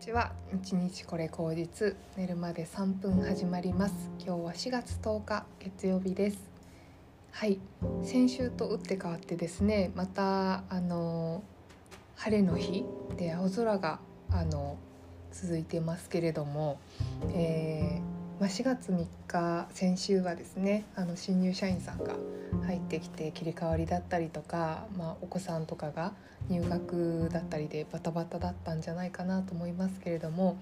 ちは。一日これ口実。寝るまで3分始まります。今日は4月10日月曜日です。はい。先週と打って変わってですねまたあの晴れの日で青空があの続いてますけれども、えーまあ、4月3日先週はですねあの新入社員さんが入ってきて切り替わりだったりとか、まあ、お子さんとかが入学だったりでバタバタだったんじゃないかなと思いますけれども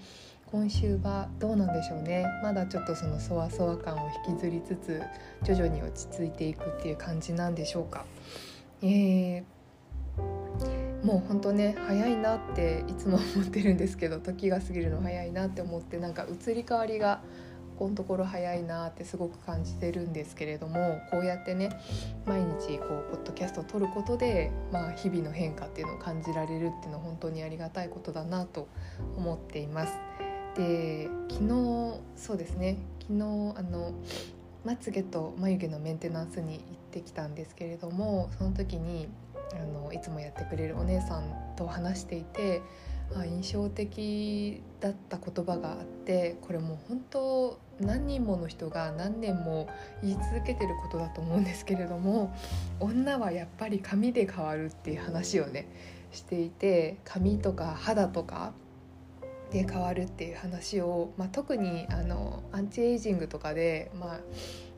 今週はどうなんでしょうねまだちょっとそのそわそわ感を引きずりつつ徐々に落ち着いていくっていう感じなんでしょうか。えーもうほんとね早いなっていつも思ってるんですけど時が過ぎるの早いなって思ってなんか移り変わりがこのところ早いなってすごく感じてるんですけれどもこうやってね毎日こうポッドキャストを撮ることで、まあ、日々の変化っていうのを感じられるっていうのは本当にありがたいことだなと思っています。で昨日そうですね昨日あのまつげと眉毛のメンテナンスに行ってきたんですけれどもその時にあのいつもやってくれるお姉さんと話していてあ印象的だった言葉があってこれもう本当何人もの人が何年も言い続けてることだと思うんですけれども女はやっぱり髪で変わるっていう話をねしていて髪とか肌とかで変わるっていう話を、まあ、特にあのアンチエイジングとかで、まあ、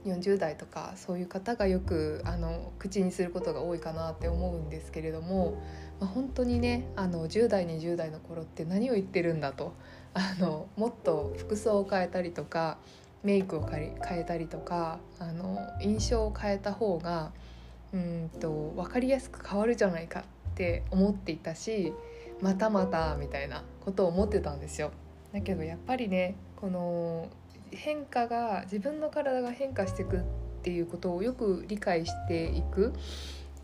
40代とかそういう方がよくあの口にすることが多いかなって思うんですけれども、まあ、本当にねあの10代20代の頃って何を言ってるんだとあのもっと服装を変えたりとかメイクを変えたりとかあの印象を変えた方がうんと分かりやすく変わるじゃないかって思っていたしまたまたみたいなことを思ってたんですよ。だけどやっぱりねこの変化が自分の体が変化していくっていうことをよく理解していく、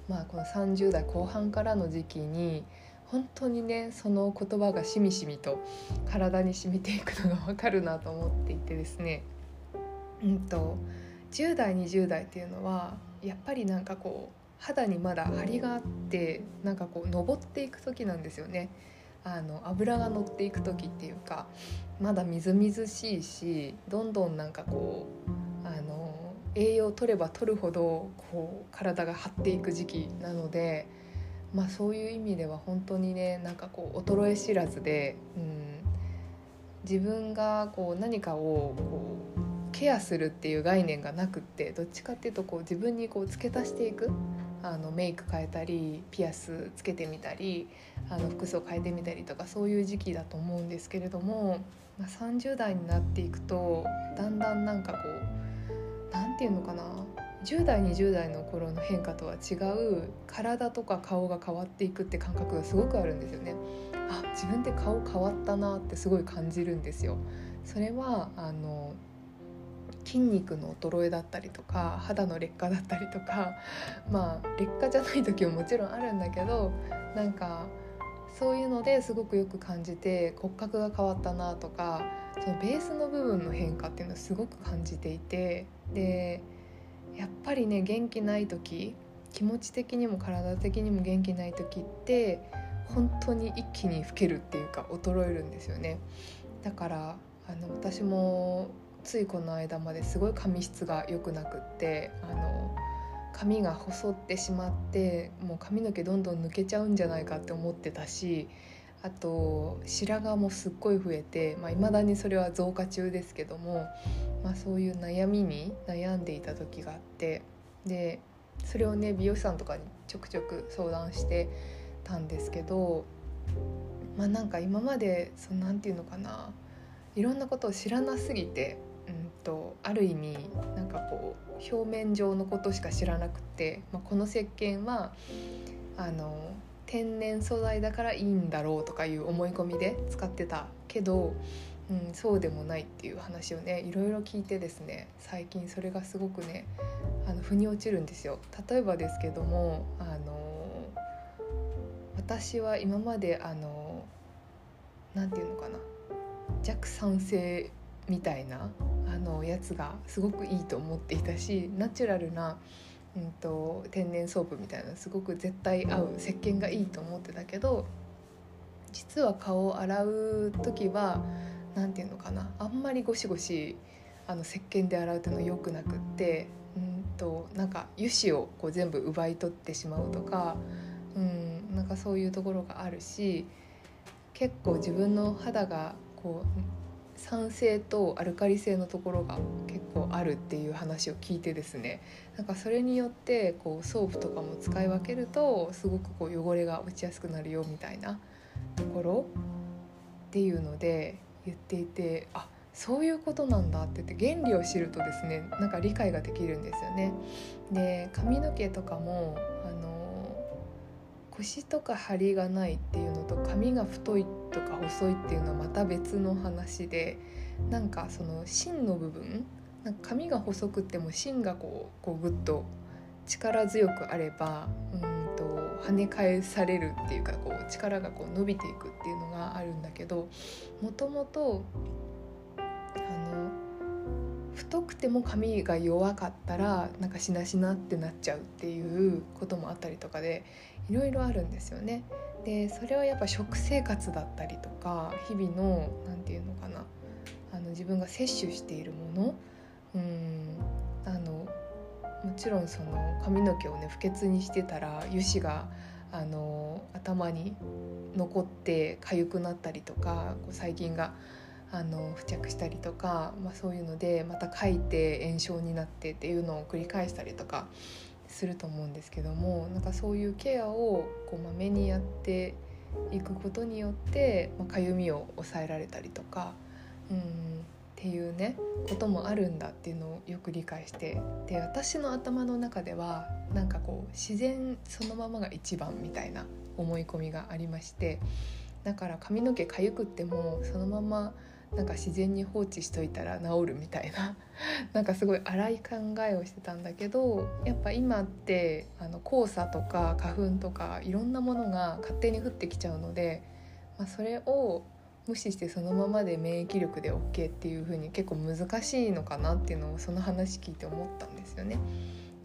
まあ、この30代後半からの時期に本当にねその言葉がしみしみと体に染みていくのが分かるなと思っていてですね。うんと10代20代っていうのはやっぱりなんかこう肌にまだ張りがあってなんかこう登っていく時なんですよね。あの油が乗っていく時っていうかまだみずみずしいしどんどんなんかこうあの栄養を取れば取るほどこう体が張っていく時期なので、まあ、そういう意味では本当にねなんかこう衰え知らずで、うん、自分がこう何かをこうケアするっていう概念がなくってどっちかっていうとこう自分にこう付け足していくあのメイク変えたりピアスつけてみたりあの服装変えてみたりとかそういう時期だと思うんですけれども、まあ、30代になっていくとだんだんなんかこうて言うのかな10代20代の頃の変化とは違う体とか顔が変わっていくって感覚がすごくあるんですよね。あ自分で顔変わったなってすごい感じるんですよ。それはあの筋肉の衰えだったりとか肌の劣化だったりとかまあ劣化じゃない時ももちろんあるんだけどなんかそういうのですごくよく感じて骨格が変わったなとかそのベースの部分の変化っていうのをすごく感じていてでやっぱりね元気ない時気持ち的にも体的にも元気ない時って本当に一気に老けるっていうか衰えるんですよね。だからあの私もついこの間まですごい髪質が良くなくってあの髪が細ってしまってもう髪の毛どんどん抜けちゃうんじゃないかって思ってたしあと白髪もすっごい増えていまあ、未だにそれは増加中ですけども、まあ、そういう悩みに悩んでいた時があってでそれをね美容師さんとかにちょくちょく相談してたんですけどまあなんか今までその何て言うのかないろんなことを知らなすぎてんとある意味なんかこう表面上のことしか知らなくて、まあ、この石鹸はあの天然素材だからいいんだろうとかいう思い込みで使ってたけど、うん、そうでもないっていう話をねいろいろ聞いてですね最近それがすごくねあの腑に落ちるんですよ。例えばですけどもあの私は今まであのなていうのかな弱酸性みたいなあのやつがすごくいいと思っていたしナチュラルな、うんと、天然ソープみたいなすごく絶対合う石鹸がいいと思ってたけど実は顔を洗う時は何て言うのかなあんまりゴシゴシあの石鹸で洗うっていうのは良くなくってうんとなんか油脂をこう全部奪い取ってしまうとかうんなんかそういうところがあるし結構自分の肌がこう酸性とアルカリ性のところが結構あるっていう話を聞いてですねなんかそれによってこうソープとかも使い分けるとすごくこう汚れが落ちやすくなるよみたいなところっていうので言っていてあそういうことなんだって言って原理を知るとですねなんか理解ができるんですよね。で髪の毛とかも腰とか張りがないっていうのと髪が太いとか細いっていうのはまた別の話でなんかその芯の部分なんか髪が細くても芯がこうこうグッと力強くあればうんと跳ね返されるっていうかこう力がこう伸びていくっていうのがあるんだけどもともと太くても髪が弱かったらなんかしなしなってなっちゃうっていうこともあったりとかでいろいろあるんですよね。でそれはやっぱ食生活だったりとか日々の何て言うのかなあの自分が摂取しているものうんあのもちろんその髪の毛をね不潔にしてたら油脂があの頭に残って痒くなったりとか細菌があの付着したりとか、まあ、そういうのでまた書いて炎症になってっていうのを繰り返したりとかすると思うんですけどもなんかそういうケアをこうまめにやっていくことによって、まあ、かゆみを抑えられたりとかうんっていうねこともあるんだっていうのをよく理解してで私の頭の中ではなんかこう自然そのままが一番みたいな思い込みがありましてだから髪の毛かゆくってもそのままなんか自然に放置しといたら治るみたいな なんかすごい荒い考えをしてたんだけどやっぱ今ってあの黄砂とか花粉とかいろんなものが勝手に降ってきちゃうので、まあ、それを無視してそのままで免疫力で OK っていう風に結構難しいのかなっていうのをその話聞いて思ったんですよね。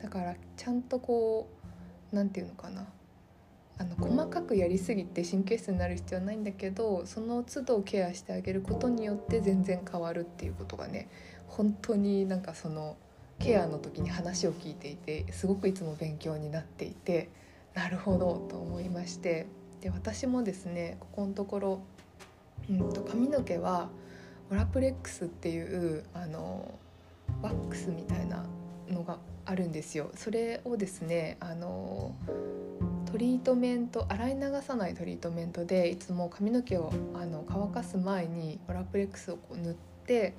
だからちゃんとこう何て言うのかなあの細かくやりすぎて神経質になる必要はないんだけどその都度ケアしてあげることによって全然変わるっていうことがね本当になんかそのケアの時に話を聞いていてすごくいつも勉強になっていてなるほどと思いましてで私もですねここのところ、うんと、髪の毛はオラプレックスっていうあのワックスみたいなのがあるんですよ。それをですねあのトリートメント洗い流さないトリートメントでいつも髪の毛をあの乾かす前にオラプレックスをこう塗って、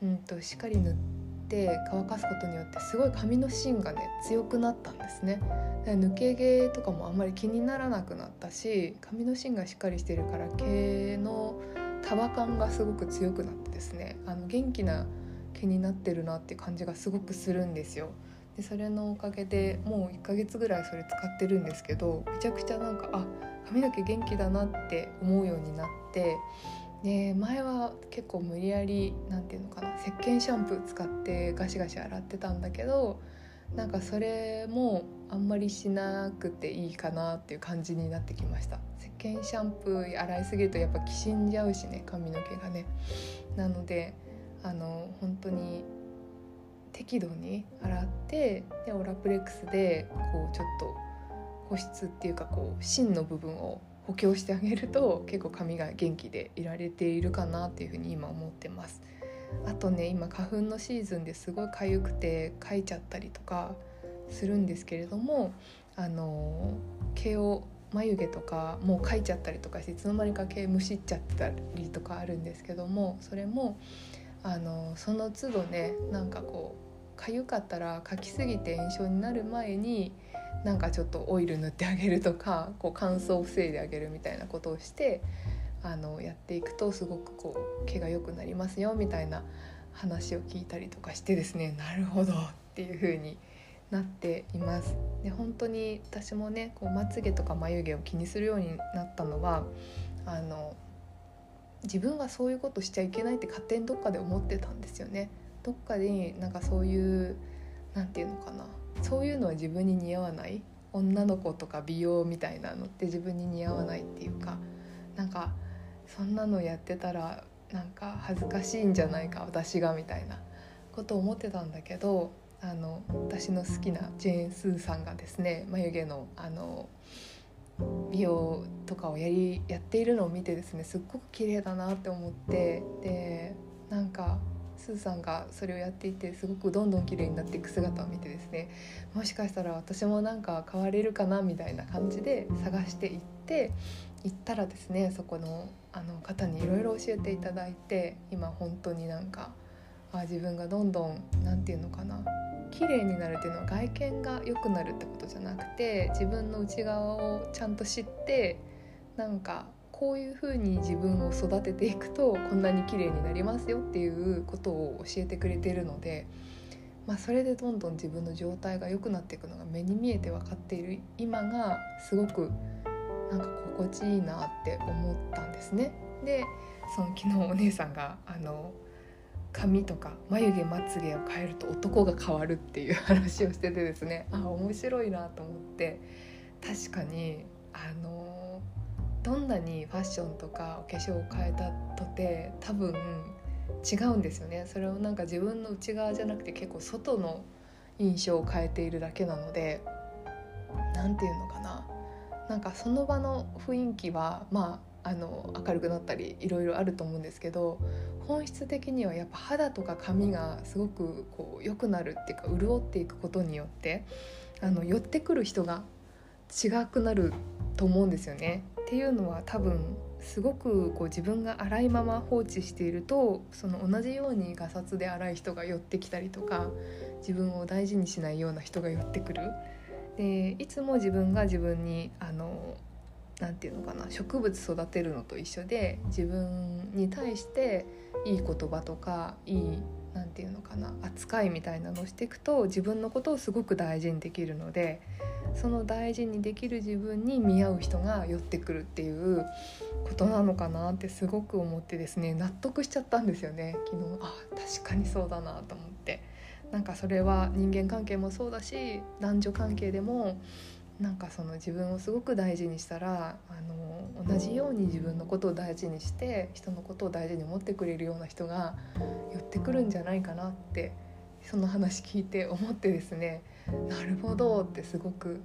うんと、しっかり塗って乾かすことによってすごい髪の芯がね強くなったんですね。抜け毛とかもあんまり気にならなくなったし髪の芯がしっかりしてるから毛の束感がすごく強くなってですねあの元気な毛になってるなって感じがすごくするんですよ。でそれのおかげでもう1ヶ月ぐらいそれ使ってるんですけどめちゃくちゃなんかあ髪の毛元気だなって思うようになってで前は結構無理やり何て言うのかな石鹸シャンプー使ってガシガシ洗ってたんだけどなんかそれもあんまりしなくていいかなっていう感じになってきました。石鹸シャンプー洗いすぎるとやっぱきしんじゃうしね髪の毛がね。なのであの本当に適度に洗ってでオラプレックスでこうちょっと保湿っていうかこう芯の部分を補強してあげると結構髪が元気でいられているかなっていうふうに今思ってます。あとね今花粉のシーズンですごい痒くてかいちゃったりとかするんですけれどもあの毛を眉毛とかもうかいちゃったりとかしていつの間にか毛むしっちゃってたりとかあるんですけどもそれもあのその都度ねなんかこう痒かったらかきすぎて炎症になる前になんかちょっとオイル塗ってあげるとかこう乾燥を防いであげるみたいなことをしてあのやっていくとすごくこう毛が良くなりますよみたいな話を聞いたりとかしてですねなるほどっていう風になっています。で本当に私もねこうまつげとか眉毛を気にするようになったのはあの自分がそういうことしちゃいけないって勝手にどっかで思ってたんですよね。どっかになんかそういう何て言うのかな。そういうのは自分に似合わない。女の子とか美容みたいなのって自分に似合わないっていうか。なんかそんなのやってたらなんか恥ずかしいんじゃないか私がみたいなことを思ってたんだけどあの私の好きなジェーン・スーさんがですね眉毛のあの美容とかをやりやっているのを見てですねすっごく綺麗だなって思ってでなんかスーさんがそれをやっていてすごくどんどん綺麗になっていく姿を見てですねもしかしたら私もなんか変われるかなみたいな感じで探していって行ったらですねそこのあの方にいろいろ教えていただいて今本当になんかあ自分がどんどん何て言うのかな綺麗になるっていうのは外見が良くなるってことじゃなくて自分の内側をちゃんと知ってなんかこういう風に自分を育てていくとこんなに綺麗になりますよっていうことを教えてくれてるので、まあ、それでどんどん自分の状態が良くなっていくのが目に見えて分かっている今がすごくなんか心地いいなって思ったんですね。でその昨日お姉さんがあの髪とか眉毛まつげを変えると男が変わるっていう話をしててですね。あ面白いなと思って。確かにあのどんなにファッションとかお化粧を変えたとて多分違うんですよね。それをなんか自分の内側じゃなくて結構外の印象を変えているだけなので。何て言うのかな。なんかその場の雰囲気はまああの明るくなったりいろいろあると思うんですけど本質的にはやっぱ肌とか髪がすごくこう良くなるっていうか潤っていくことによってあの寄ってくる人が違くなると思うんですよね。っていうのは多分すごくこう自分が荒いまま放置しているとその同じようにがさつで荒い人が寄ってきたりとか自分を大事にしないような人が寄ってくる。でいつも自分が自分にあの何て言うのかな植物育てるのと一緒で自分に対していい言葉とかいい何て言うのかな扱いみたいなのをしていくと自分のことをすごく大事にできるのでその大事にできる自分に見合う人が寄ってくるっていうことなのかなってすごく思ってですね納得しちゃったんですよね昨日。あ確かにそうだなと思って。なんかそれは人間関係もそうだし男女関係でもなんかその自分をすごく大事にしたらあの同じように自分のことを大事にして人のことを大事に思ってくれるような人が寄ってくるんじゃないかなってその話聞いて思ってですねなるほどってすごく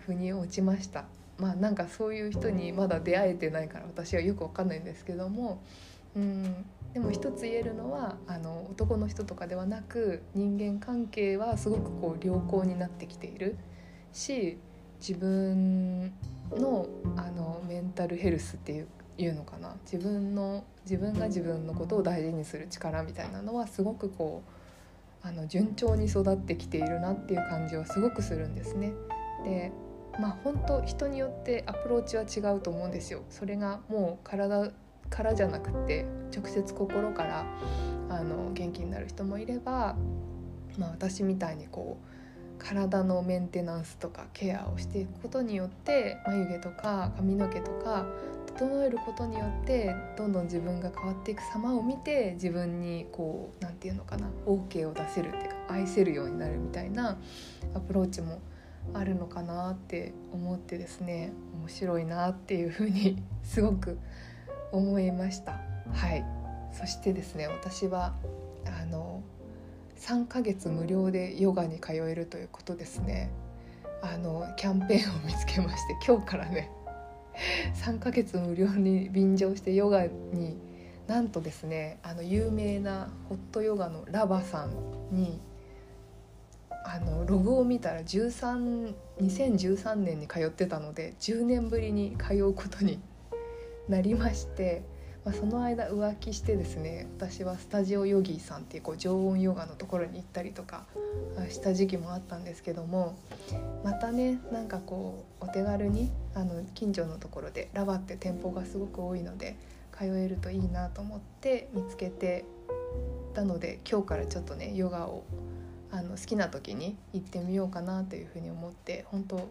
腑に落ちました。まあなんかそういう人にまだ出会えてないから私はよくわかんないんですけどもうんでも一つ言えるのはあの男の人とかではなく人間関係はすごくこう良好になってきているし自分のあのメンタルヘルスっていういうのかな自分の自分が自分のことを大事にする力みたいなのはすごくこうあの順調に育ってきているなっていう感じはすごくするんですね。でまあ本当人によってアプローチは違うと思うんですよ。それがもう体からじゃなくて直接心からあの元気になる人もいれば、まあ、私みたいにこう体のメンテナンスとかケアをしていくことによって眉毛とか髪の毛とか整えることによってどんどん自分が変わっていく様を見て自分にこう何て言うのかな OK を出せるっていうか愛せるようになるみたいなアプローチもあるのかなって思ってですね面白いなっていうふうにすごく思いました。はいそしてですね私はあの3ヶ月無料でヨガに通えるということですねあのキャンペーンを見つけまして 今日からね3ヶ月無料に便乗してヨガになんとですねあの有名なホットヨガのラバさんにあのログを見たら13 2013年に通ってたので10年ぶりに通うことになりまして。まあ、その間浮気してですね私はスタジオヨギーさんっていうこう常温ヨガのところに行ったりとかした時期もあったんですけどもまたねなんかこうお手軽にあの近所のところでラバって店舗がすごく多いので通えるといいなと思って見つけてたので今日からちょっとねヨガをあの好きな時に行ってみようかなというふうに思って本当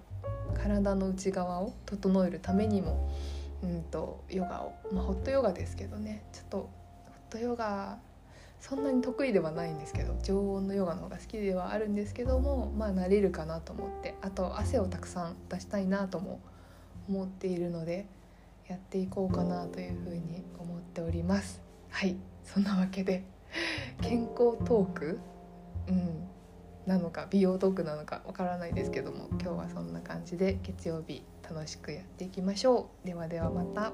体の内側を整えるためにもうんとヨガを、まあ、ホットヨガですけどね。ちょっとホットヨガそんなに得意ではないんですけど常温のヨガの方が好きではあるんですけどもまあ慣れるかなと思ってあと汗をたくさん出したいなとも思っているのでやっていこうかなというふうに思っております。はい。そんなわけで健康トーク。うん。なのか美容トークなのかわからないですけども今日はそんな感じで月曜日楽しくやっていきましょうではではまた。